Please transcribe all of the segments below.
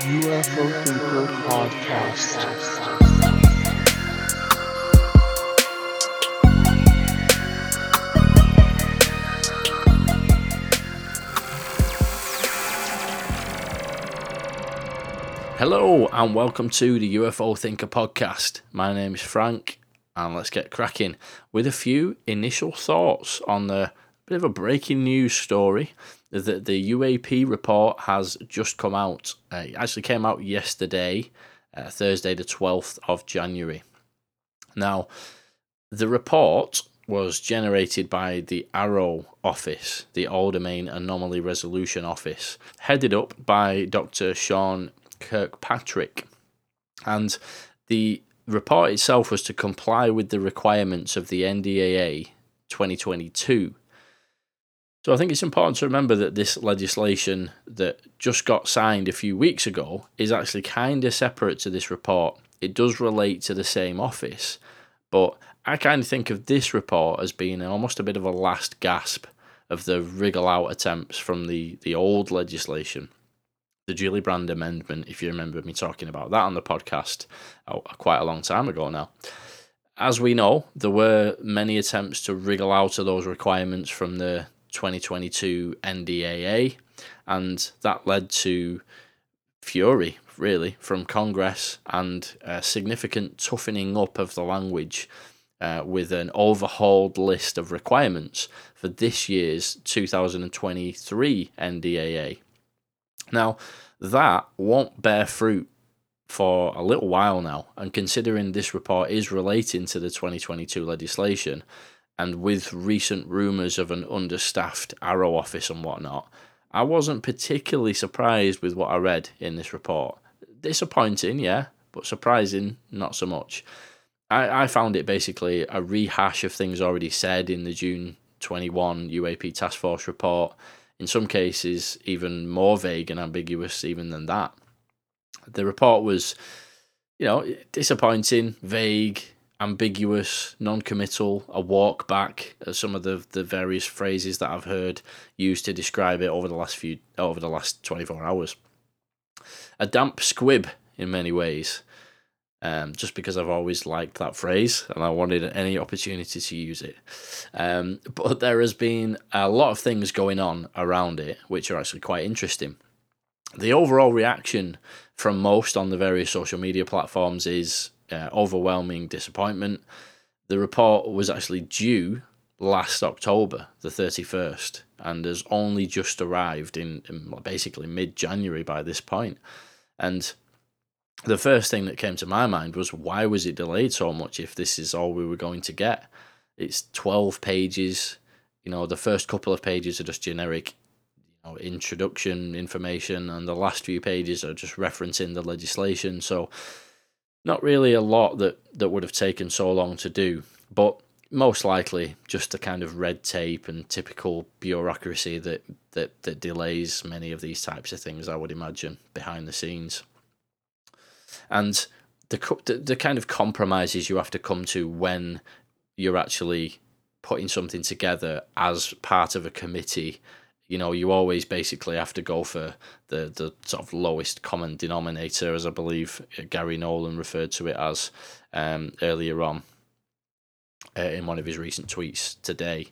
UFO Thinker Podcast. Hello and welcome to the UFO Thinker podcast. My name is Frank, and let's get cracking with a few initial thoughts on the bit of a breaking news story that the UAP report has just come out. Uh, it actually came out yesterday, uh, Thursday, the 12th of January. Now, the report was generated by the AARO office, the All Domain Anomaly Resolution Office, headed up by Dr. Sean Kirkpatrick. And the report itself was to comply with the requirements of the NDAA 2022. So I think it's important to remember that this legislation that just got signed a few weeks ago is actually kind of separate to this report. It does relate to the same office, but I kind of think of this report as being almost a bit of a last gasp of the wriggle out attempts from the, the old legislation the Gillibrand Amendment, if you remember me talking about that on the podcast oh, quite a long time ago now. As we know, there were many attempts to wriggle out of those requirements from the 2022 NDAA, and that led to fury, really, from Congress and a significant toughening up of the language uh, with an overhauled list of requirements for this year's 2023 NDAA. Now, that won't bear fruit for a little while now, and considering this report is relating to the 2022 legislation, and with recent rumours of an understaffed AARO office and whatnot, I wasn't particularly surprised with what I read in this report. Disappointing, yeah, but surprising, not so much. I, I found it basically a rehash of things already said in the June 21 UAP Task Force report in some cases even more vague and ambiguous even than that. The report was, you know, disappointing, vague, ambiguous, non-committal, a walk back. are Some of the the various phrases that I've heard used to describe it over the last few over the last twenty four hours. A damp squib in many ways um, just because I've always liked that phrase and I wanted any opportunity to use it. Um, but there has been a lot of things going on around it, which are actually quite interesting. The overall reaction from most on the various social media platforms is uh, overwhelming disappointment. The report was actually due last October, the 31st, and has only just arrived in, in basically mid January by this point. And the first thing that came to my mind was why was it delayed so much if this is all we were going to get? It's 12 pages. You know, the first couple of pages are just generic you know, introduction information, and the last few pages are just referencing the legislation. So, not really a lot that, that would have taken so long to do, but most likely just the kind of red tape and typical bureaucracy that, that, that delays many of these types of things, I would imagine, behind the scenes. And the, the the kind of compromises you have to come to when you're actually putting something together as part of a committee you know you always basically have to go for the the sort of lowest common denominator as i believe garry nolan referred to it as um, earlier on uh, in one of his recent tweets today.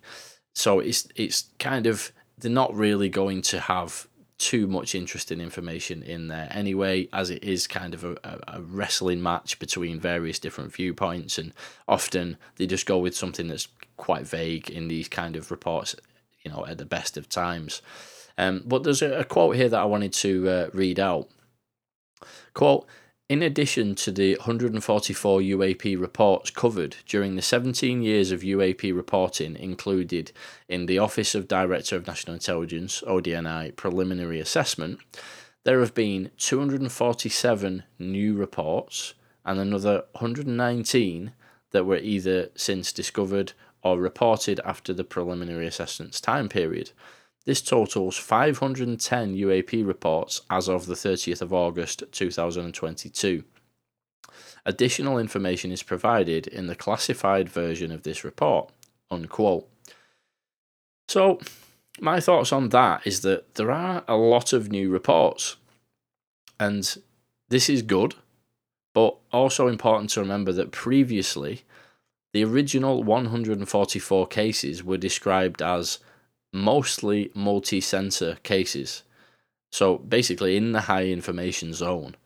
So it's it's kind of they're not really going to have too much interesting information in there anyway, as it is kind of a, a, wrestling match between various different viewpoints, and often they just go with something that's quite vague in these kind of reports, you know, at the best of times. Um, but there's a, a quote here that I wanted to uh, read out. Quote, in addition to the 144 UAP reports covered during the 17 years of UAP reporting included in the Office of Director of National Intelligence ODNI preliminary assessment, there have been 247 new reports and another 119 that were either since discovered or reported after the preliminary assessment's time period. This totals 510 UAP reports as of the 30th of August 2022. Additional information is provided in the classified version of this report. Unquote. So, my thoughts on that is that there are a lot of new reports. And this is good, but also important to remember that previously, the original 144 cases were described as mostly multi sensor cases. So basically, in the high information zone.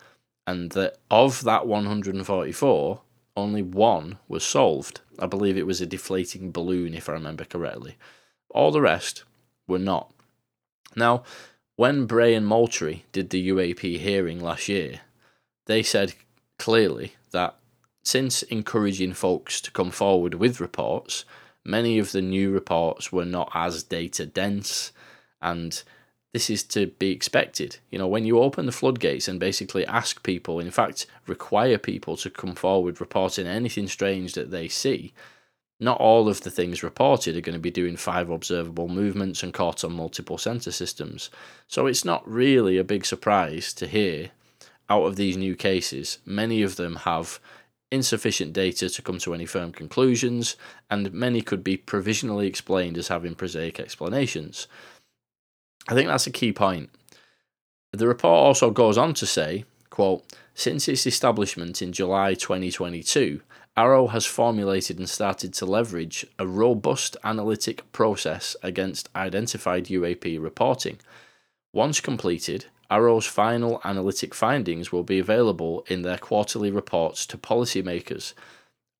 And that of that 144, only one was solved. I believe it was a deflating balloon, if I remember correctly. All the rest were not. Now, when Bray and Moultrie did the UAP hearing last year, they said clearly that since encouraging folks to come forward with reports, many of the new reports were not as data dense and this is to be expected. You know, when you open the floodgates and basically ask people, in fact, require people to come forward reporting anything strange that they see, not all of the things reported are going to be doing five observable movements and caught on multiple sensor systems. So it's not really a big surprise to hear out of these new cases, many of them have insufficient data to come to any firm conclusions, and many could be provisionally explained as having prosaic explanations. I think that's a key point. The report also goes on to say, quote, since its establishment in July 2022, AARO has formulated and started to leverage a robust analytic process against identified UAP reporting. Once completed, AARO's final analytic findings will be available in their quarterly reports to policymakers.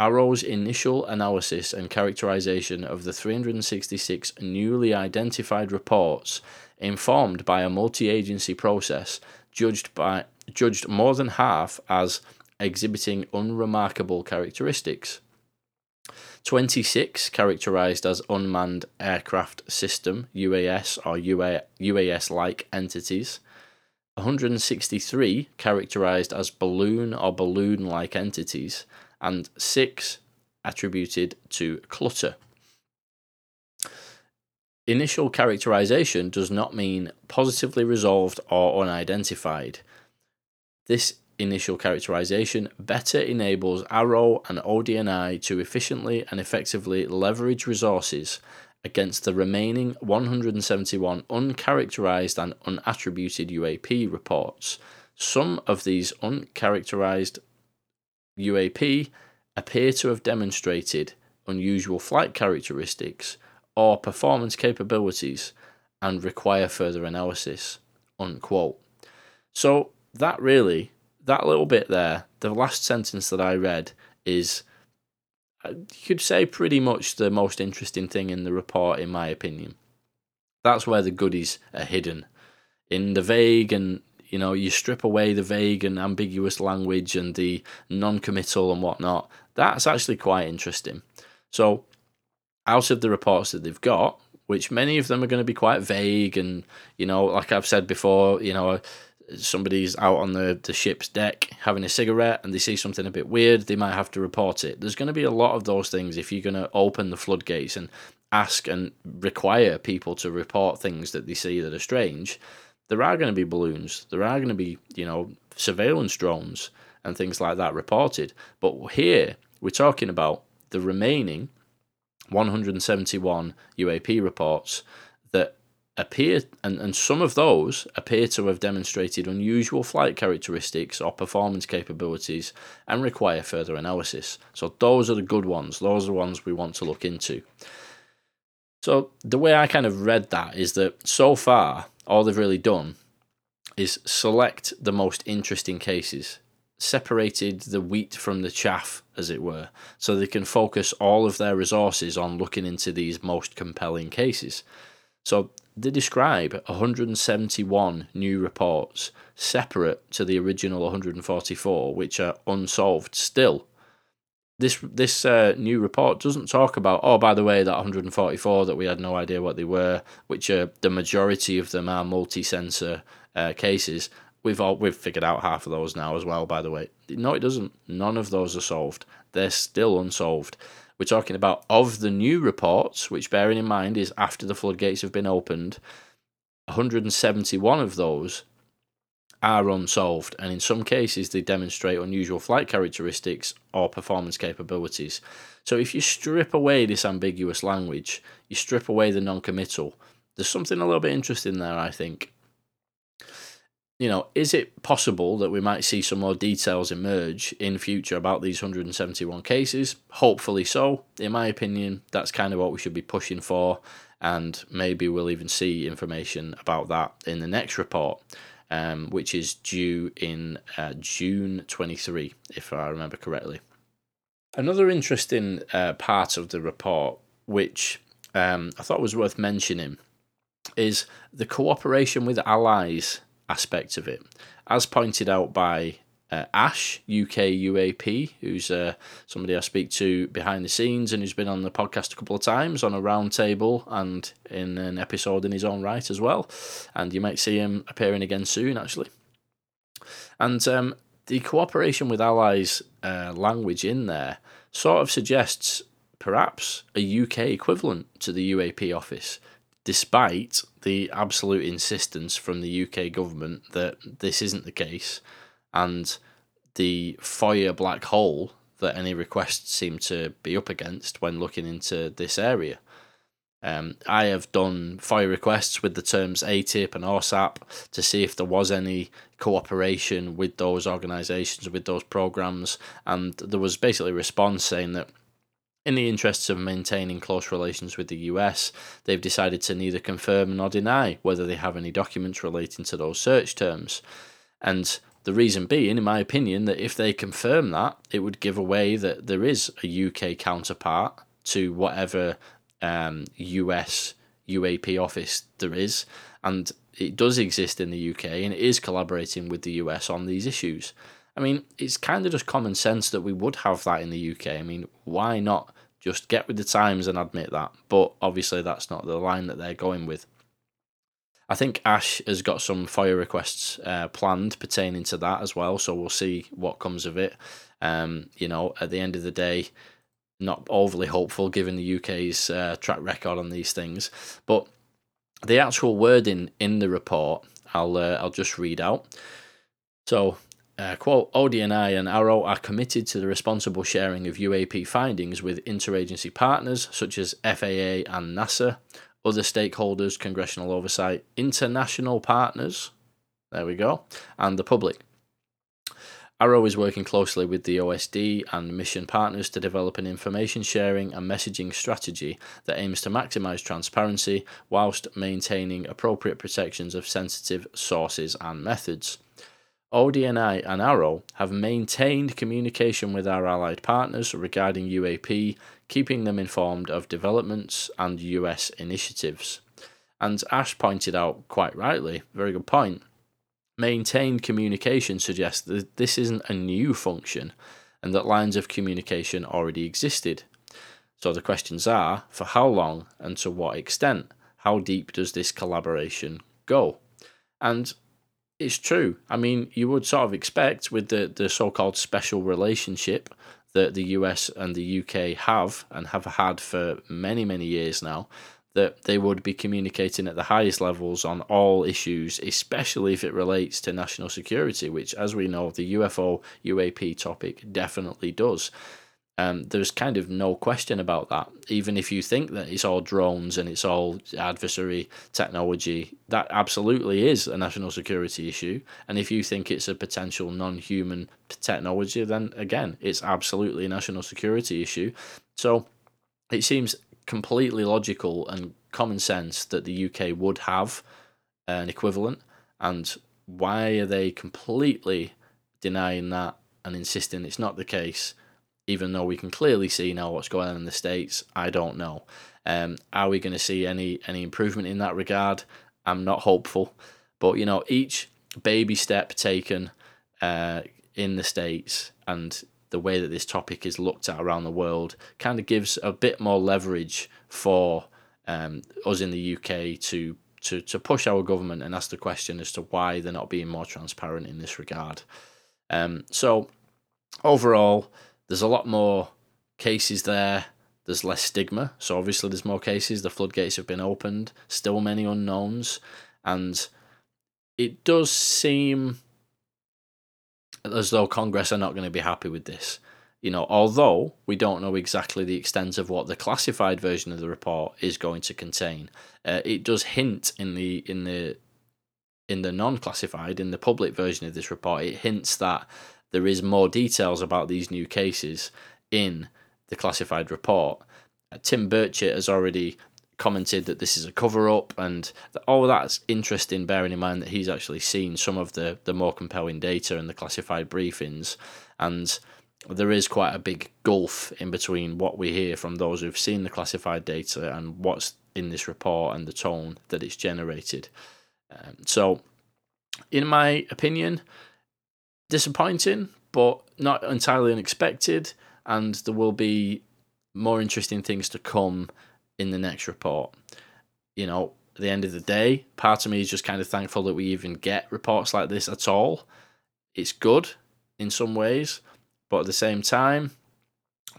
AARO's initial analysis and characterization of the 366 newly identified reports, informed by a multi agency process, judged, by, judged more than half as exhibiting unremarkable characteristics. 26 characterized as unmanned aircraft system UAS or UA, UAS like entities, 163 characterized as balloon or balloon like entities, and 6 attributed to clutter. Initial characterization does not mean positively resolved or unidentified. This initial characterization better enables AARO and ODNI to efficiently and effectively leverage resources against the remaining 171 uncharacterized and unattributed UAP reports. Some of these uncharacterized UAP appear to have demonstrated unusual flight characteristics or performance capabilities and require further analysis. Unquote. So that really, that little bit there, the last sentence that I read is you could say pretty much the most interesting thing in the report, in my opinion. That's where the goodies are hidden. In the vague and you know, you strip away the vague and ambiguous language and the non committal and whatnot. That's actually quite interesting. So, out of the reports that they've got, which many of them are going to be quite vague and, you know, like I've said before, you know, somebody's out on the, the ship's deck having a cigarette and they see something a bit weird, they might have to report it. There's going to be a lot of those things if you're going to open the floodgates and ask and require people to report things that they see that are strange. There are going to be balloons, there are going to be, you know, surveillance drones and things like that reported. But here we're talking about the remaining 171 UAP reports appear, and, and some of those appear to have demonstrated unusual flight characteristics or performance capabilities and require further analysis. So, those are the good ones, those are the ones we want to look into. So, the way I kind of read that is that so far, all they've really done is select the most interesting cases, separated the wheat from the chaff, as it were, so they can focus all of their resources on looking into these most compelling cases. So they describe 171 new reports separate to the original 144, which are unsolved still. This this uh, new report doesn't talk about oh by the way that 144 that we had no idea what they were, which are the majority of them are multi-sensor uh, cases. We've all we've figured out half of those now as well. By the way, no, it doesn't. None of those are solved. They're still unsolved. We're talking about of the new reports, which bearing in mind is after the floodgates have been opened, 171 of those are unsolved, and in some cases they demonstrate unusual flight characteristics or performance capabilities. So if you strip away this ambiguous language, you strip away the non committal, there's something a little bit interesting there, I think. You know, is it possible that we might see some more details emerge in future about these 171 cases? Hopefully so. In my opinion, that's kind of what we should be pushing for, and maybe we'll even see information about that in the next report, um, which is due in uh, June 23, if I remember correctly. Another interesting uh, part of the report, which um, I thought was worth mentioning, is the cooperation with allies aspect of it. As pointed out by uh, Ash, UK UAP, who's uh, somebody I speak to behind the scenes and who's been on the podcast a couple of times on a roundtable and in an episode in his own right as well. And you might see him appearing again soon, actually. And um, the cooperation with allies uh, language in there sort of suggests perhaps a UK equivalent to the UAP office despite the absolute insistence from the UK government that this isn't the case and the FOIA black hole that any requests seem to be up against when looking into this area. Um, I have done FOIA requests with the terms AATIP and AAWSAP to see if there was any cooperation with those organisations, with those programs, and there was basically a response saying that in the interests of maintaining close relations with the US, they've decided to neither confirm nor deny whether they have any documents relating to those search terms. And the reason being, in my opinion, that if they confirm that, it would give away that there is a UK counterpart to whatever um, US UAP office there is, and it does exist in the UK and it is collaborating with the US on these issues. I mean, it's kind of just common sense that we would have that in the UK. I mean, why not just get with the times and admit that? But obviously, that's not the line that they're going with. I think Ash has got some FOIA requests uh, planned pertaining to that as well, so we'll see what comes of it. Um, you know, at the end of the day, not overly hopeful given the UK's uh, track record on these things, but the actual wording in the report, I'll uh, I'll just read out. So uh, quote, ODNI and AARO are committed to the responsible sharing of UAP findings with interagency partners such as FAA and NASA, other stakeholders, congressional oversight, international partners, there we go, and the public. AARO is working closely with the OSD and mission partners to develop an information sharing and messaging strategy that aims to maximize transparency whilst maintaining appropriate protections of sensitive sources and methods. ODNI and AARO have maintained communication with our allied partners regarding UAP, keeping them informed of developments and US initiatives. And Ash pointed out quite rightly, very good point. Maintained communication suggests that this isn't a new function and that lines of communication already existed. So the questions are for how long and to what extent? How deep does this collaboration go? And it's true. I mean, you would sort of expect with the, the so called special relationship that the US and the UK have and have had for many, many years now, that they would be communicating at the highest levels on all issues, especially if it relates to national security, which, as we know, the UFO UAP topic definitely does. Um, there's kind of no question about that. Even if you think that it's all drones and it's all adversary technology, that absolutely is a national security issue. And if you think it's a potential non human technology, then again, it's absolutely a national security issue. So it seems completely logical and common sense that the UK would have an equivalent. And why are they completely denying that and insisting it's not the case? Even though we can clearly see now what's going on in the states. I don't know. Um, are we going to see any any improvement in that regard? I'm not hopeful, but you know, each baby step taken uh, in the states and the way that this topic is looked at around the world kind of gives a bit more leverage for um, us in the UK to to to push our government and ask the question as to why they're not being more transparent in this regard. Um, so overall, there's a lot more cases there. There's less stigma. So obviously there's more cases. The floodgates have been opened. Still many unknowns. And it does seem as though Congress are not going to be happy with this. You know, although we don't know exactly the extent of what the classified version of the report is going to contain, uh, it does hint in the in the in the non-classified, in the public version of this report, it hints that there is more details about these new cases in the classified report. Uh, Tim Burchett has already commented that this is a cover up, and all that's interesting, bearing in mind that he's actually seen some of the, the more compelling data in the classified briefings. And there is quite a big gulf in between what we hear from those who've seen the classified data and what's in this report and the tone that it's generated. Um, so, in my opinion, disappointing, but not entirely unexpected, and there will be more interesting things to come in the next report. You know, at the end of the day, part of me is just kind of thankful that we even get reports like this at all. It's good in some ways, but at the same time,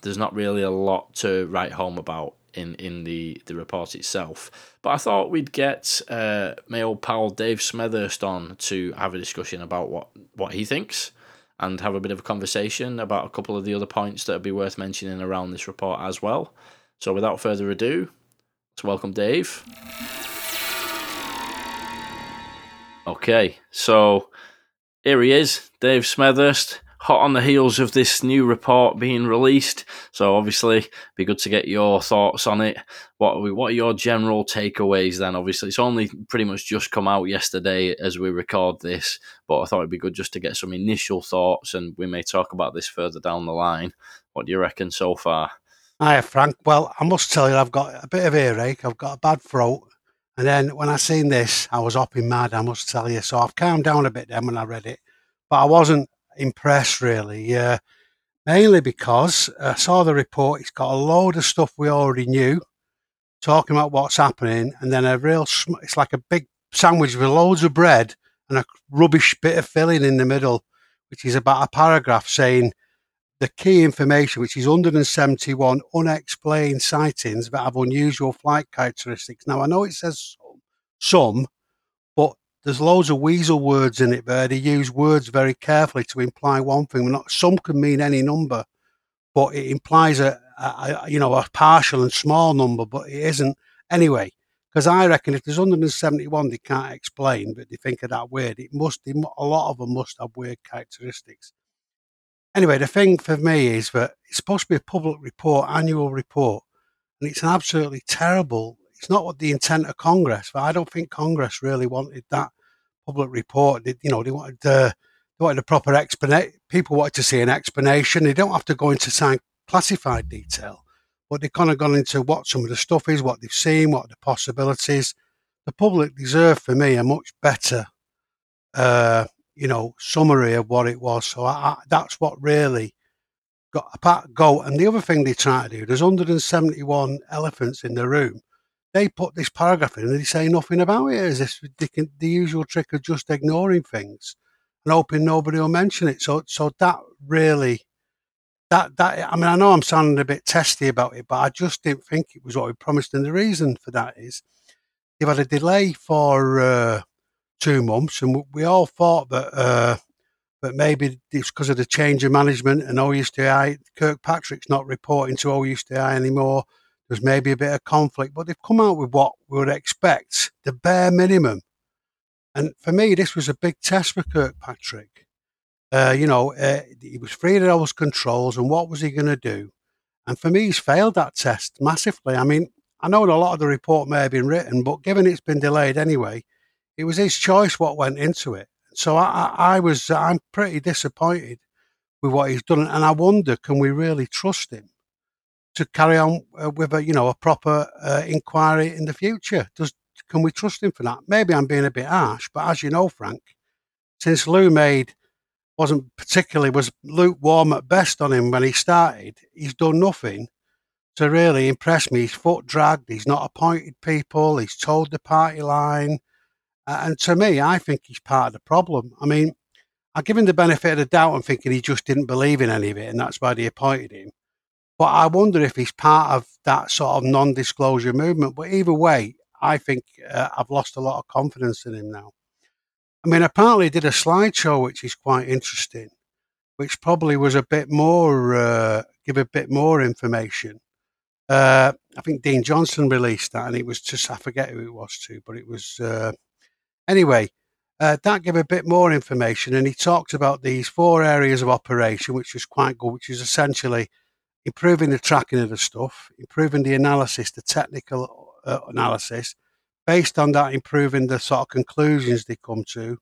there's not really a lot to write home about in, in the, the report itself. But I thought we'd get uh, my old pal Dave Smethurst on to have a discussion about what, what he thinks and have a bit of a conversation about a couple of the other points that would be worth mentioning around this report as well. So without further ado, let's welcome Dave. Okay, so here he is, Dave Smethurst hot on the heels of this new report being released. So obviously, be good to get your thoughts on it. What are, we, what are your general takeaways then? Obviously, it's only pretty much just come out yesterday as we record this, but I thought it'd be good just to get some initial thoughts, and we may talk about this further down the line. What do you reckon so far? Hi, Frank. Well, I must tell you, I've got a bit of earache. I've got a bad throat. And then when I seen this, I was hopping mad, I must tell you. So I've calmed down a bit then when I read it. But I wasn't impressed really. Uh, mainly because I saw the report. It's got a load of stuff we already knew, talking about what's happening, and then a real. It's like a big sandwich with loads of bread and a rubbish bit of filling in the middle, which is about a paragraph saying the key information, which is 171 unexplained sightings that have unusual flight characteristics. Now, I know it says some, there's loads of weasel words in it there. They use words very carefully to imply one thing. Not some can mean any number, but it implies a, a, a you know a partial and small number, but it isn't anyway. Because I reckon if there's 171 they can't explain, but they think of that weird, it must a lot of them must have weird characteristics. Anyway, the thing for me is that it's supposed to be a public report, annual report, and it's an absolutely terrible. It's not what the intent of Congress. But I don't think Congress really wanted that public report. They, you know, they wanted uh, they wanted a proper explanation. People wanted to see an explanation. They don't have to go into sign classified detail, but they've kind of gone into what some of the stuff is, what they've seen, what the possibilities. The public deserve, for me, a much better, uh, you know, summary of what it was. So I, I, that's what really got apart go. And the other thing they try to do, there's 171 elephants in the room they put this paragraph in and they say nothing about it. Is this the, the usual trick of just ignoring things and hoping nobody will mention it? So, so that really, that that I mean, I know I'm sounding a bit testy about it, but I just didn't think it was what we promised. And the reason for that is they've had a delay for uh, two months, and we all thought that. Uh, but maybe it's because of the change of management and OUSTI. Kirkpatrick's not reporting to OUSTI anymore there's maybe a bit of conflict, but they've come out with what we would expect, the bare minimum. And for me, this was a big test for Kirkpatrick. Uh, you know, uh, he was free of those controls, and what was he going to do? And for me, he's failed that test massively. I mean, I know a lot of the report may have been written, but given it's been delayed anyway, it was his choice what went into it. So I, I, was, I'm pretty disappointed with what he's done, and I wonder, can we really trust him? To carry on uh, with a you know a proper uh, inquiry in the future. Does can we trust him for that? Maybe I'm being a bit harsh, but as you know, Frank, since Lou made wasn't particularly was lukewarm at best on him when he started, he's done nothing to really impress me. He's foot dragged. He's not appointed people. He's told the party line, uh, and to me, I think he's part of the problem. I mean, I give him the benefit of the doubt. I'm thinking he just didn't believe in any of it, and that's why they appointed him. But I wonder if he's part of that sort of non disclosure movement. But either way, I think uh, I've lost a lot of confidence in him now. I mean, apparently he did a slideshow, which is quite interesting, which probably was a bit more, uh, give a bit more information. Uh, I think Dean Johnson released that, and it was just, I forget who it was to, but it was, uh, anyway, Uh, that gave a bit more information, and he talked about these four areas of operation, which was quite good, which is essentially improving the tracking of the stuff, improving the analysis, the technical uh, analysis, based on that, improving the sort of conclusions they come to,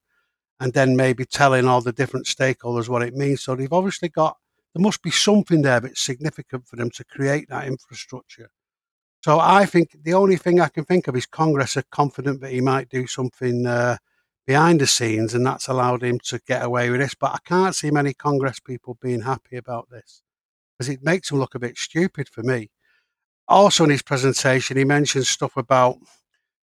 and then maybe telling all the different stakeholders what it means. So they've obviously got there must be something there that's significant for them to create that infrastructure. So I think the only thing I can think of is Congress are confident that he might do something uh, behind the scenes, and that's allowed him to get away with this. But I can't see many Congress people being happy about this because it makes him look a bit stupid for me. Also, in his presentation, he mentions stuff about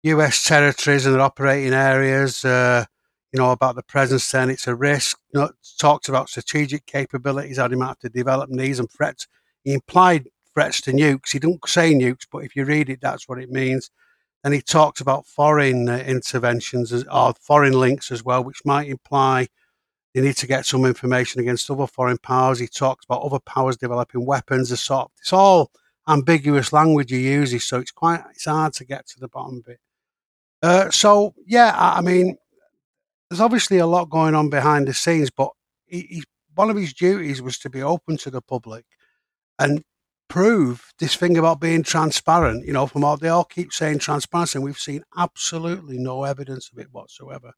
US territories and their operating areas. Uh, you know, about the presence then it's a risk. You know, about strategic capabilities, how they might have to develop these and threats. He implied threats to nukes. He didn't say nukes, but if you read it, that's what it means. And he talks about foreign uh, interventions or foreign links as well, which might imply they need to get some information against other foreign powers. He talks about other powers developing weapons. As sort it's all ambiguous language he uses, so it's quite it's hard to get to the bottom of it. Uh, so yeah, I mean, there's obviously a lot going on behind the scenes, but he, he, one of his duties was to be open to the public and prove this thing about being transparent. You know, from all they all keep saying transparency, and we've seen absolutely no evidence of it whatsoever.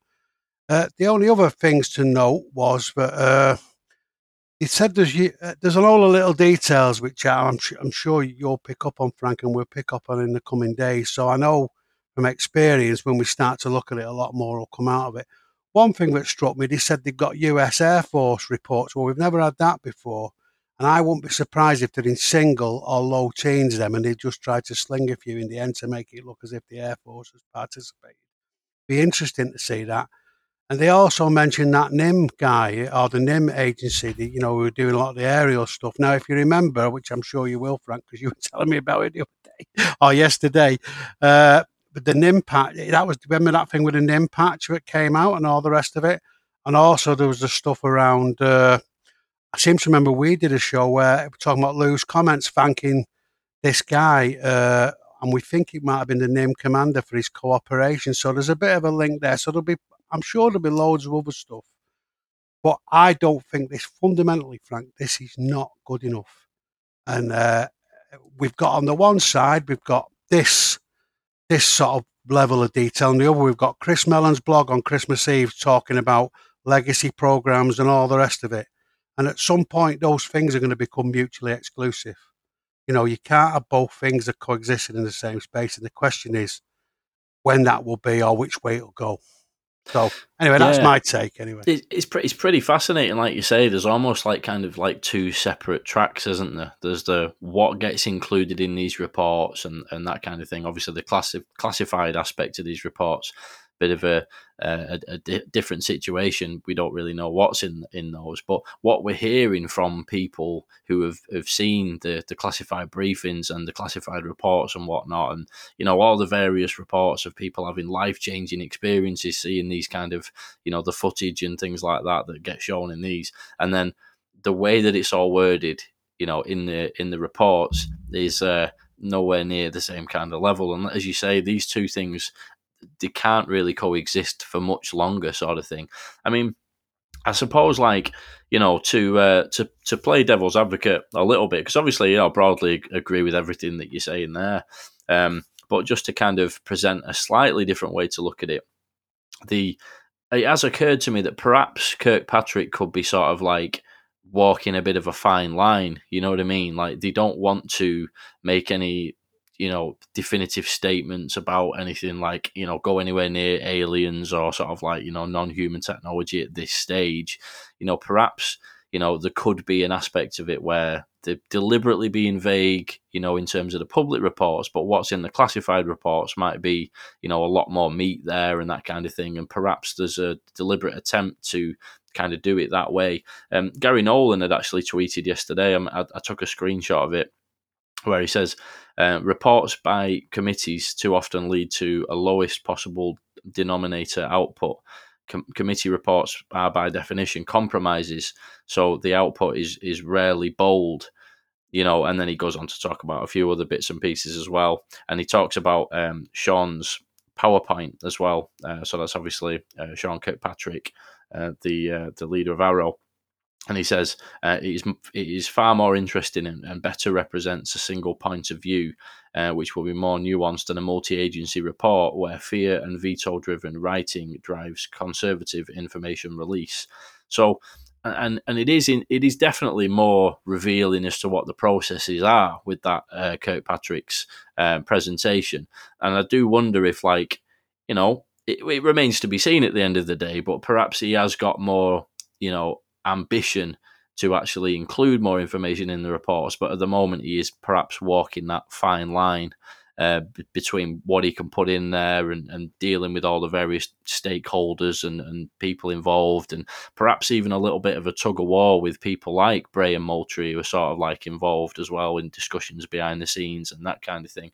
Uh, the only other things to note was that uh, he said there's uh, there's a lot little details which I'm, I'm sure you'll pick up on, Frank, and we'll pick up on in the coming days. So I know from experience when we start to look at it, a lot more will come out of it. One thing that struck me, they said they've got US Air Force reports. Well, we've never had that before. And I wouldn't be surprised if they're in single or low teens them and they just tried to sling a few in the end to make it look as if the Air Force has participated. Be interesting to see that. And they also mentioned that NIM guy or the NIM agency, that, you know, who were doing a lot of the aerial stuff. Now, if you remember, which I'm sure you will, Frank, because you were telling me about it the other day or yesterday, uh, but the NIM patch, that was, remember that thing with the NIM patch that came out and all the rest of it? And also there was the stuff around, uh, I seem to remember we did a show where we're talking about loose comments thanking this guy, uh, and we think it might have been the NIM commander for his cooperation. So there's a bit of a link there. So there'll be, I'm sure there'll be loads of other stuff. But I don't think this fundamentally, Frank, this is not good enough. And uh, we've got on the one side, we've got this this sort of level of detail. And the other, we've got Chris Mellon's blog on Christmas Eve talking about legacy programs and all the rest of it. And at some point, those things are going to become mutually exclusive. You know, you can't have both things that coexisting in the same space. And the question is when that will be or which way it'll go. So anyway, that's yeah. my take. Anyway, it's pretty it's pretty fascinating. Like you say, there's almost like kind of like two separate tracks, isn't there? There's the what gets included in these reports and and that kind of thing. Obviously, the classi- classified aspect of these reports, bit of a a, a di- different situation. We don't really know what's in in those, but what we're hearing from people who have, have seen the the classified briefings and the classified reports and whatnot, and you know all the various reports of people having life changing experiences, seeing these kind of you know the footage and things like that that get shown in these, and then the way that it's all worded, you know, in the in the reports is. Uh, nowhere near the same kind of level. And as you say, these two things they can't really coexist for much longer, sort of thing. I mean, I suppose like you know to uh, to to play devil's advocate a little bit because obviously you know broadly agree with everything that you're saying there, um, but just to kind of present a slightly different way to look at it, the it has occurred to me that perhaps Kirkpatrick could be sort of like walking a bit of a fine line. You know what I mean? Like they don't want to make any you know definitive statements about anything like you know go anywhere near aliens or sort of like you know non-human technology at this stage. You know perhaps you know there could be an aspect of it where they're deliberately being vague you know in terms of the public reports but what's in the classified reports might be you know a lot more meat there and that kind of thing. And perhaps there's a deliberate attempt to kind of do it that way. Um, Garry Nolan had actually tweeted yesterday um, I, I took a screenshot of it where he says uh, reports by committees too often lead to a lowest possible denominator output. Com- committee reports are by definition compromises, so the output is is rarely bold. You know, and then he goes on to talk about a few other bits and pieces as well, and he talks about um, Sean's PowerPoint as well. Uh, so that's obviously uh, Sean Kirkpatrick, uh, the uh, the leader of AARO. And he says uh, it, is, it is far more interesting and, and, better represents a single point of view, uh, which will be more nuanced than a multi agency report where fear and veto driven writing drives conservative information release. So and and it is in it is definitely more revealing as to what the processes are with that uh, Kirkpatrick's uh, presentation, and I do wonder if like you know it, it, remains to be seen at the end of the day, but perhaps he has got more you know ambition to actually include more information in the reports, but at the moment he is perhaps walking that fine line uh, b- between what he can put in there and, and dealing with all the various stakeholders and, and people involved, and perhaps even a little bit of a tug of war with people like Bray and Moultrie, who are sort of like involved as well in discussions behind the scenes and that kind of thing.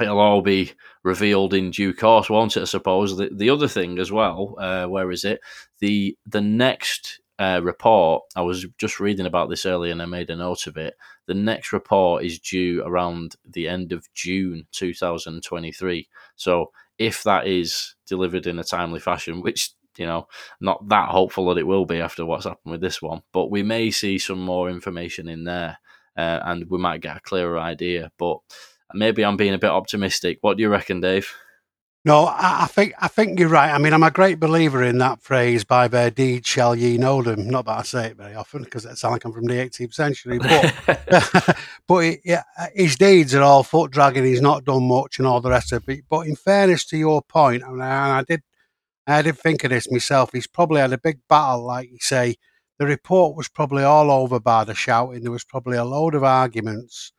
It'll all be revealed in due course, won't it? I suppose. The, the other thing as well, uh, where is it? The the next uh, report, I was just reading about this earlier and I made a note of it. The next report is due around the end of June 2023. So if that is delivered in a timely fashion, which you know, not that hopeful that it will be after what's happened with this one, but we may see some more information in there, uh, and we might get a clearer idea. But maybe I'm being a bit optimistic. What do you reckon, Dave? No, I, I, think I think you're right. I mean, I'm a great believer in that phrase "by their deeds shall ye know them." Not that I say it very often because it sounds like I'm from the 18th century, but but it, yeah, his deeds are all foot dragging. He's not done much and all the rest of it. But in fairness to your point, and I, I did I did think of this myself. He's probably had a big battle, like you say. The report was probably all over by the shouting. There was probably a load of arguments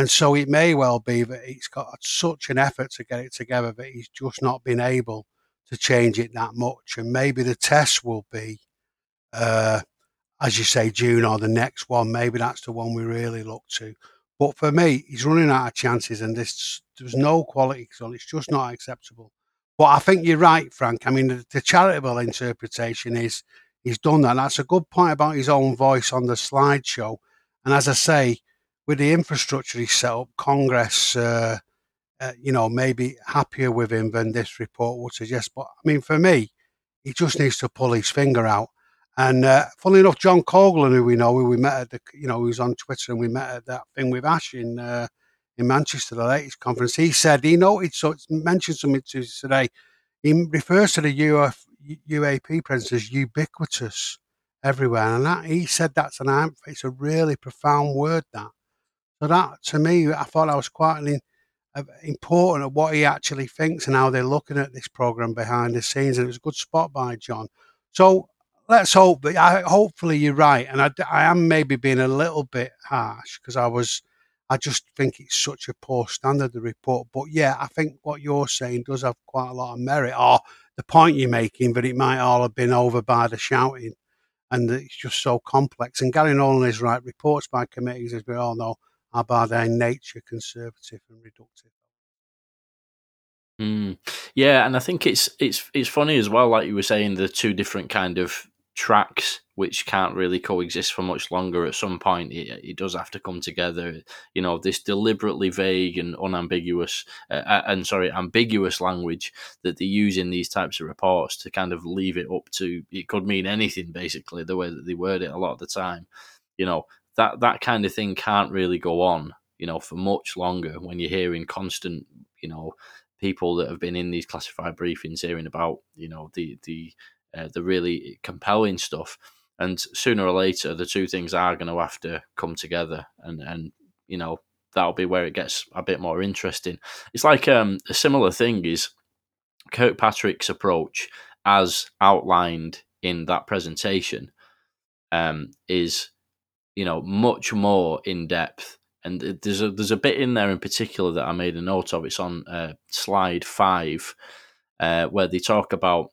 and so it may well be that he's got such an effort to get it together that he's just not been able to change it that much. And maybe the test will be, uh, as you say, June or the next one. Maybe that's the one we really look to. But for me, he's running out of chances, and this, there's no quality control. It's just not acceptable. But I think you're right, Frank. I mean, the, the charitable interpretation is he's done that. That's a good point about his own voice on the slideshow. And as I say, with the infrastructure he's set up, Congress, uh, uh, you know, maybe happier with him than this report would suggest. But I mean, for me, he just needs to pull his finger out. And uh, funnily enough, John Coghlan, who we know, who we met at the, you know, who was on Twitter and we met at that thing with Ash in uh, in Manchester, the latest conference. He said he noted, so mentioned something to us today. He refers to the Uf, UAP presence as ubiquitous everywhere, and that he said that's an it's a really profound word that so that to me, I thought that was quite an, uh, important of what he actually thinks and how they're looking at this program behind the scenes. And it was a good spot by John. So let's hope that I, hopefully you're right. And I, I am maybe being a little bit harsh because I was, I just think it's such a poor standard, the report. But yeah, I think what you're saying does have quite a lot of merit or the point you're making, but it might all have been over by the shouting. And it's just so complex. And Garry Nolan is right. Reports by committees, as we all know, are by their nature conservative and reductive. Mm. Yeah, and I think it's it's it's funny as well, like you were saying, the two different kind of tracks which can't really coexist for much longer. At some point, it, it does have to come together. You know, this deliberately vague and unambiguous, uh, uh, and sorry, ambiguous language that they use in these types of reports to kind of leave it up to it could mean anything basically the way that they word it a lot of the time. You know, that that kind of thing can't really go on, you know, for much longer when you're hearing constant, you know, people that have been in these classified briefings hearing about, you know, the the uh, the really compelling stuff. And sooner or later, the two things are going to have to come together, and and you know that'll be where it gets a bit more interesting. It's like um, a similar thing is Kirkpatrick's approach, as outlined in that presentation, um, is you know, much more in depth. And there's a there's a bit in there in particular that I made a note of. It's on uh, slide five, uh, where they talk about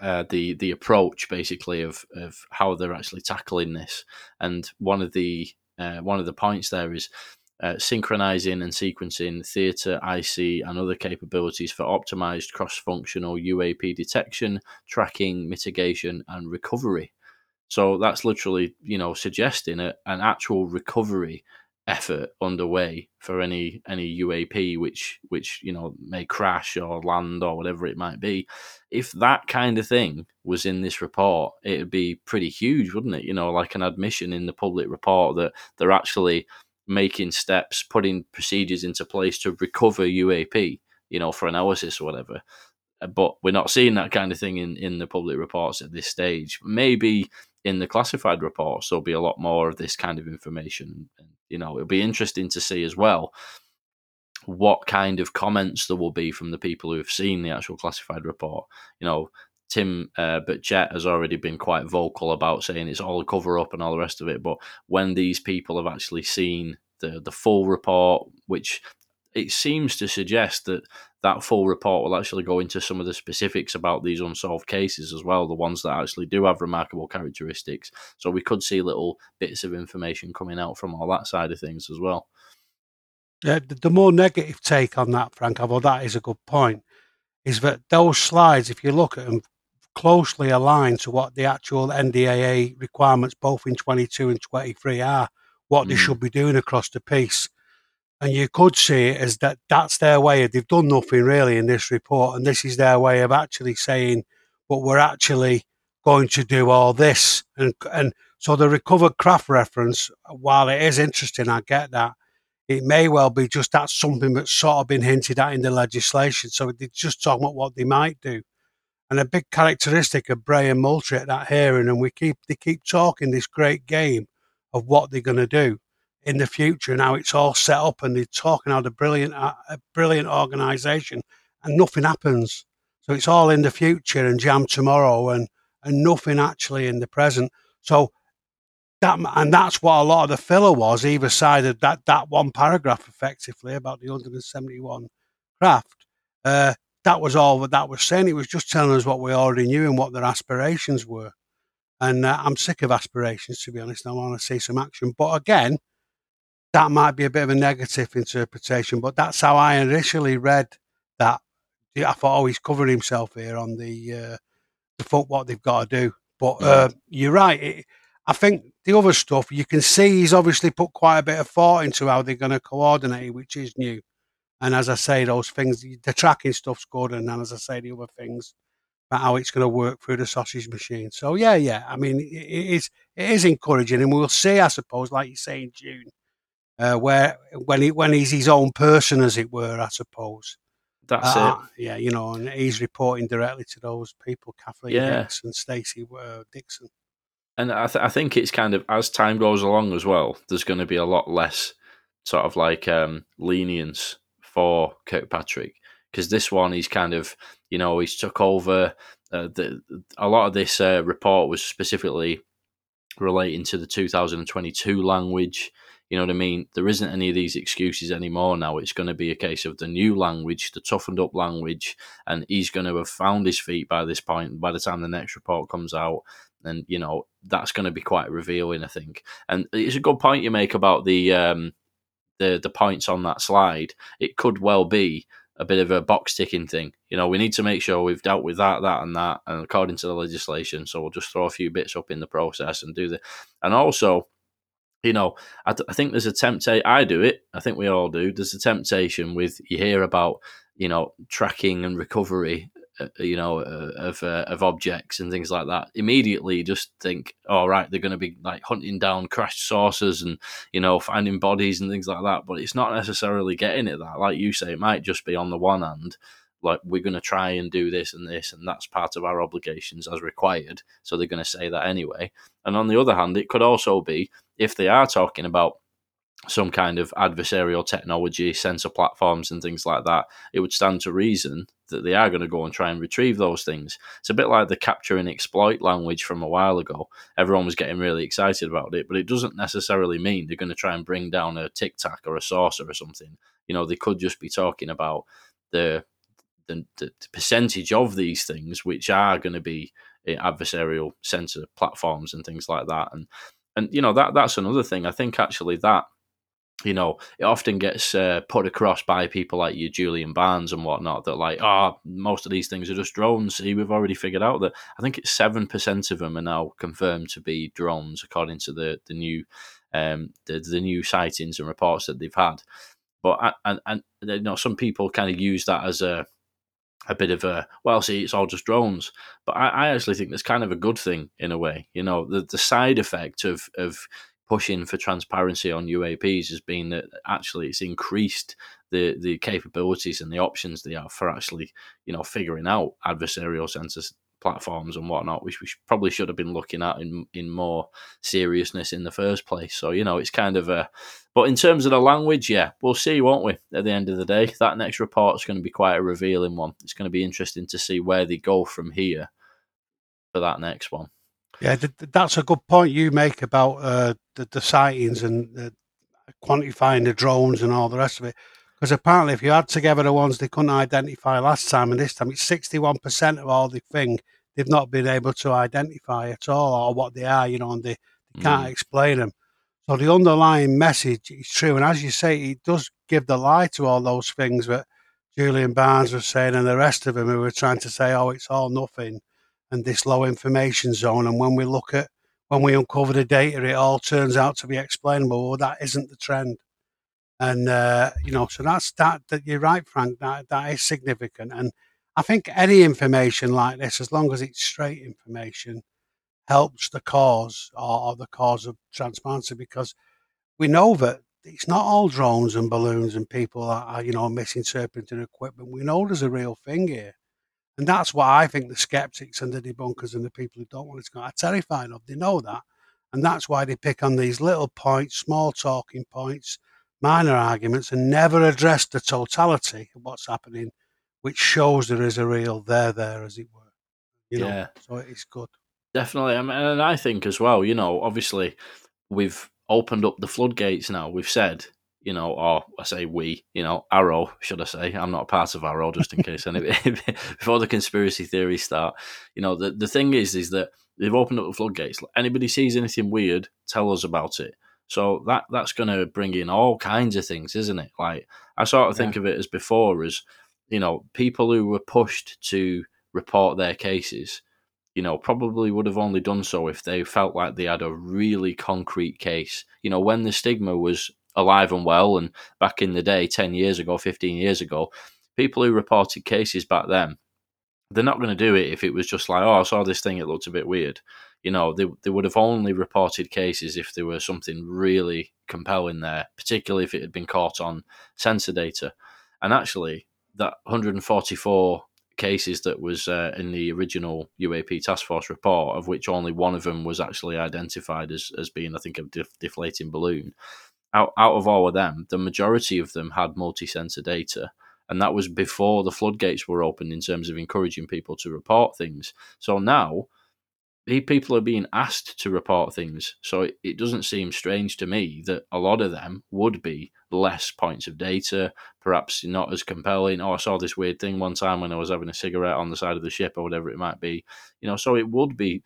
uh, the the approach basically of of how they're actually tackling this. And one of the uh, one of the points there is uh, synchronizing and sequencing theatre, IC, and other capabilities for optimized cross functional UAP detection, tracking, mitigation, and recovery. So that's literally, you know, suggesting a, an actual recovery effort underway for any any UAP which which you know may crash or land or whatever it might be. If that kind of thing was in this report, it'd be pretty huge, wouldn't it? You know, like an admission in the public report that they're actually making steps, putting procedures into place to recover UAP, you know, for analysis or whatever. But we're not seeing that kind of thing in, in the public reports at this stage. Maybe in the classified reports, there'll be a lot more of this kind of information. And, you know, it'll be interesting to see as well what kind of comments there will be from the people who have seen the actual classified report. You know, Tim uh, Burchett has already been quite vocal about saying it's all a cover up and all the rest of it. But when these people have actually seen the the full report, which it seems to suggest that that full report will actually go into some of the specifics about these unsolved cases as well, the ones that actually do have remarkable characteristics. So we could see little bits of information coming out from all that side of things as well. Yeah, the more negative take on that, Frank, although that is a good point, is that those slides, if you look at them, closely aligned to what the actual NDAA requirements, both in 22 and 23, are, what mm. they should be doing across the piece. And you could see it as that that's their way they've done nothing really in this report, and this is their way of actually saying, but we're actually going to do all this. And, and so the recovered craft reference, while it is interesting, I get that, it may well be just that's something that's sort of been hinted at in the legislation. So they're just talking about what they might do. And a big characteristic of Bray and Moultrie at that hearing, and we keep they keep talking this great game of what they're going to do in the future and how it's all set up, and they're talking how the brilliant, uh, a brilliant organisation, and nothing happens. So it's all in the future and jam tomorrow, and and nothing actually in the present. So that and that's what a lot of the filler was. Either side of that that one paragraph, effectively about the 171 craft. Uh, that was all that that was saying. It was just telling us what we already knew and what their aspirations were. And uh, I'm sick of aspirations, to be honest. I want to see some action. But again, that might be a bit of a negative interpretation. But that's how I initially read that. I thought, oh, he's covering himself here on the uh, the foot what they've got to do. But uh, you're right. It, I think the other stuff you can see he's obviously put quite a bit of thought into how they're going to coordinate, which is new. And as I say, those things, the tracking stuff's good. And then, as I say, the other things about how it's going to work through the sausage machine. So yeah, yeah. I mean, it, it is it is encouraging, and we'll see, I suppose, like you say in June, uh, where when he when he's his own person, as it were, I suppose. That's uh, it. Yeah, you know, and he's reporting directly to those people, Kathleen yeah. Hicks and Stacey uh, Dixon. And I, th- I think it's kind of as time goes along as well. There's going to be a lot less sort of like um, lenience for Kirkpatrick because this one he's kind of you know he's took over. Uh, the, a lot of this uh, report was specifically relating to the 2022 language. You know what I mean? There isn't any of these excuses anymore now. It's going to be a case of the new language, the toughened up language, and he's going to have found his feet by this point. By the time the next report comes out, and you know that's going to be quite revealing, I think. And it's a good point you make about the um, the the points on that slide, it could well be a bit of a box ticking thing. You know, we need to make sure we've dealt with that, that, and that, and according to the legislation. So we'll just throw a few bits up in the process and do the. And also, you know, I, th- I think there's a temptation. I do it. I think we all do. There's a temptation with you hear about you know tracking and recovery uh, you know, uh, of uh, of objects and things like that. Immediately, just think, all oh, right, they're going to be like hunting down crashed saucers and you know finding bodies and things like that. But it's not necessarily getting at that. Like you say, it might just be on the one hand, like we're going to try and do this and this, and that's part of our obligations as required. So they're going to say that anyway. And on the other hand, it could also be if they are talking about some kind of adversarial technology, sensor platforms, and things like that, it would stand to reason that they are going to go and try and retrieve those things. It's a bit like the capture and exploit language from a while ago. Everyone was getting really excited about it, but it doesn't necessarily mean they're going to try and bring down a tic tac or a saucer or something. You know, they could just be talking about the the, the percentage of these things which are going to be eh, adversarial sensor platforms and things like that. And and you know that that's another thing. I think actually that you know, it often gets uh, put across by people like you, Julian Barnes and whatnot, that like, oh, most of these things are just drones. See, we've already figured out that I think it's seven percent of them are now confirmed to be drones, according to the the new um, the the new sightings and reports that they've had. But and and you know, some people kind of use that as a a bit of a well, see, it's all just drones. But I, I actually think that's kind of a good thing in a way. You know, the the side effect of of pushing for transparency on UAPs has been that actually it's increased the the capabilities and the options they have for actually you know figuring out adversarial sensors platforms and whatnot, which we probably should have been looking at in in more seriousness in the first place. So you know, it's kind of a. But in terms of the language, yeah, we'll see, won't we? At the end of the day, that next report is going to be quite a revealing one. It's going to be interesting to see where they go from here for that next one. Yeah, that's a good point you make about uh, the, the sightings and uh, quantifying the drones and all the rest of it. Because apparently, if you add together the ones they couldn't identify last time and this time, it's 61% of all the thing they've not been able to identify at all or what they are, you know, and they, they can't mm. explain them. So the underlying message is true. And as you say, it does give the lie to all those things that Julian Barnes was saying and the rest of them who were trying to say, oh, it's all nothing and this low information zone. And when we look at when we uncover the data, it all turns out to be explainable. Well, that isn't the trend. And uh, you know, so that's that. That you're right, Frank. That that is significant. And I think any information like this, as long as it's straight information, helps the cause or, or the cause of transparency because we know that it's not all drones and balloons and people that are, you know, misinterpreting equipment. We know there's a real thing here. And that's why I think the skeptics and the debunkers and the people who don't want it to go are terrified of. They know that. And that's why they pick on these little points, small talking points, minor arguments, and never address the totality of what's happening, which shows there is a real there there, as it were. You know, yeah. so it's good. Definitely. I mean, and I think as well, you know, obviously we've opened up the floodgates now. We've said you know, or I say we, you know, AARO, should I say? I'm not a part of AARO, just in case. anyway, before the conspiracy theories start, you know, the the thing is, is that they've opened up the floodgates. Anybody sees anything weird, tell us about it. So that that's going to bring in all kinds of things, isn't it? Like I sort of yeah. think of it as before as, you know, people who were pushed to report their cases you know, probably would have only done so if they felt like they had a really concrete case. You know, when the stigma was alive and well. And back in the day, 10 years ago, 15 years ago, people who reported cases back then, they're not going to do it if it was just like, oh, I saw this thing, it looked a bit weird. You know, they, they would have only reported cases if there was something really compelling there, particularly if it had been caught on sensor data. And actually, that 144 cases that was uh, in the original UAP task force report, of which only one of them was actually identified as, as being, I think, a def- deflating balloon out out of all of them, the majority of them had multi-sensor data, and that was before the floodgates were opened in terms of encouraging people to report things. So now, people are being asked to report things. So it, it doesn't seem strange to me that a lot of them would be less points of data, perhaps not as compelling. Oh, I saw this weird thing one time when I was having a cigarette on the side of the ship or whatever it might be. You know, so it would be,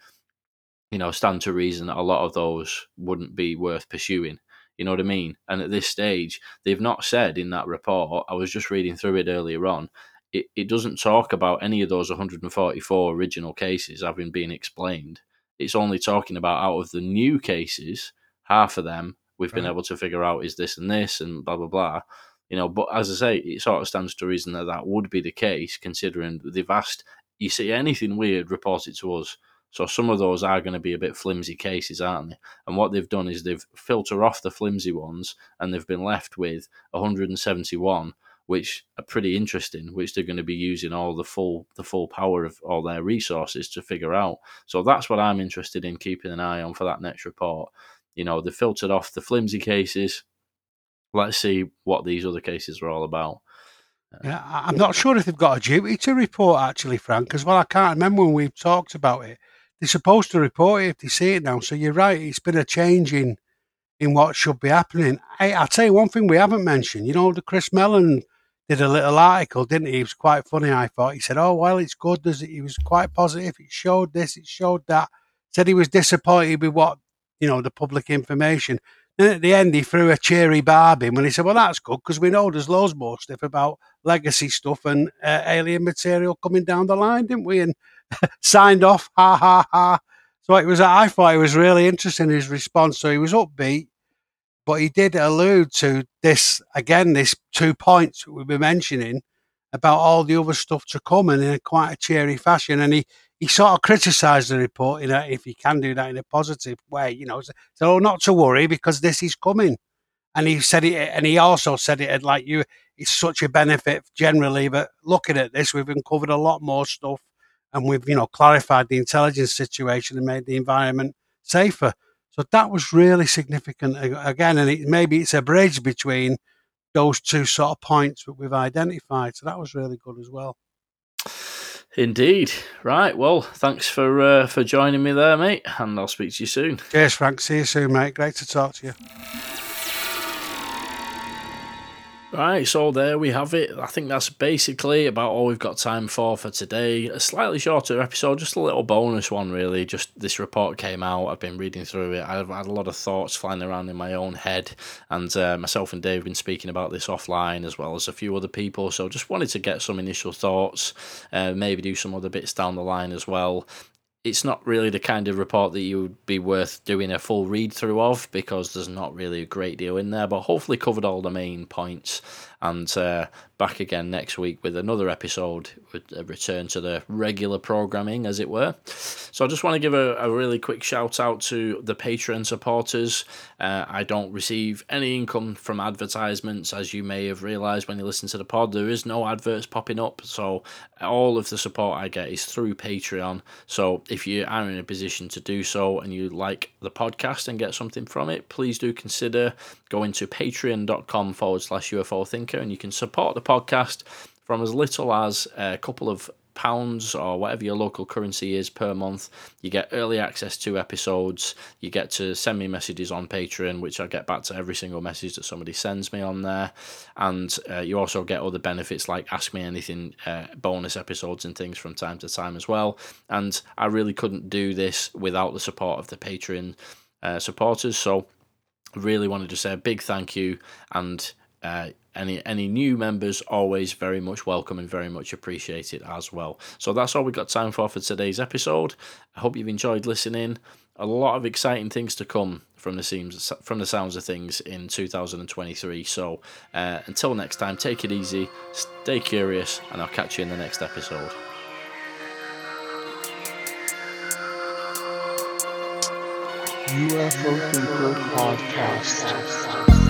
you know, stand to reason that a lot of those wouldn't be worth pursuing you know what I mean? And at this stage, they've not said in that report, I was just reading through it earlier on, it, it doesn't talk about any of those 144 original cases having been explained. It's only talking about out of the new cases, half of them we've right. been able to figure out is this and this and blah, blah, blah. You know, but as I say, it sort of stands to reason that that would be the case, considering they've asked, you see anything weird, report it to us. So some of those are going to be a bit flimsy cases, aren't they? And what they've done is they've filtered off the flimsy ones, and they've been left with 171, which are pretty interesting. Which they're going to be using all the full the full power of all their resources to figure out. So that's what I'm interested in keeping an eye on for that next report. You know, they filtered off the flimsy cases. Let's see what these other cases are all about. Uh, yeah, I'm not sure if they've got a duty to report actually, Frank, because well, I can't remember when we've talked about it they're supposed to report it if they see it now. So you're right, it's been a change in in what should be happening. Hey, I'll tell you one thing we haven't mentioned. You know, the Chris Mellon did a little article, didn't he? It was quite funny, I thought. He said, Oh, well, it's good. There's, he was quite positive. It showed this, it showed that. Said he was disappointed with what, you know, the public information. Then at the end, he threw a cheery barb in when he said, "Well, that's good because we know there's loads more stuff about legacy stuff and uh, alien material coming down the line, didn't we?" And signed off, ha ha ha. So it was. I thought it was really interesting his response. So he was upbeat, but he did allude to this again. This two points we've been mentioning about all the other stuff to come, and in quite a cheery fashion. And he he sort of criticised the report in a, if he can do that in a positive way, you know. So not to worry because this is coming. And he said it, and he also said it like you. It's such a benefit generally, but looking at this, we've uncovered a lot more stuff, and we've you know clarified the intelligence situation and made the environment safer. So that was really significant again, and it, maybe it's a bridge between those two sort of points that we've identified. So that was really good as well. Indeed. Right. Well, thanks for uh, for joining me there, mate, and I'll speak to you soon. Cheers, Frank. See you soon, mate. Great to talk to you. Right, so there we have it. I think that's basically about all we've got time for for today. A slightly shorter episode, just a little bonus one, really. Just this report came out. I've been reading through it. I've had a lot of thoughts flying around in my own head, and uh, myself and Dave have been speaking about this offline as well as a few other people. So just wanted to get some initial thoughts, uh, maybe do some other bits down the line as well it's not really the kind of report that you would be worth doing a full read through of because there's not really a great deal in there, but hopefully covered all the main points and uh, back again next week with another episode with a return to the regular programming as it were. So i just want to give a, a really quick shout out to the patreon supporters. Uh, i don't receive any income from advertisements as you may have realized when you listen to the pod. There is no adverts popping up so all of the support i get is through patreon. So if you are in a position to do so and you like the podcast and get something from it please do consider going to patreon.com forward slash ufo Thinker and you can support the podcast from as little as a couple of pounds or whatever your local currency is per month. You get early access to episodes. You get to send me messages on Patreon, which I get back to every single message that somebody sends me on there. And uh, you also get other benefits like Ask Me Anything uh, bonus episodes and things from time to time as well. And I really couldn't do this without the support of the Patreon uh, supporters. So, I really wanted to say a big thank you and uh, any any new members always very much welcome and very much appreciated as well. So that's all we've got time for for today's episode. I hope you've enjoyed listening. A lot of exciting things to come from the seams from the sounds of things in 2023. So uh, until next time, take it easy, stay curious, and I'll catch you in the next episode. UFO Thinker Podcast.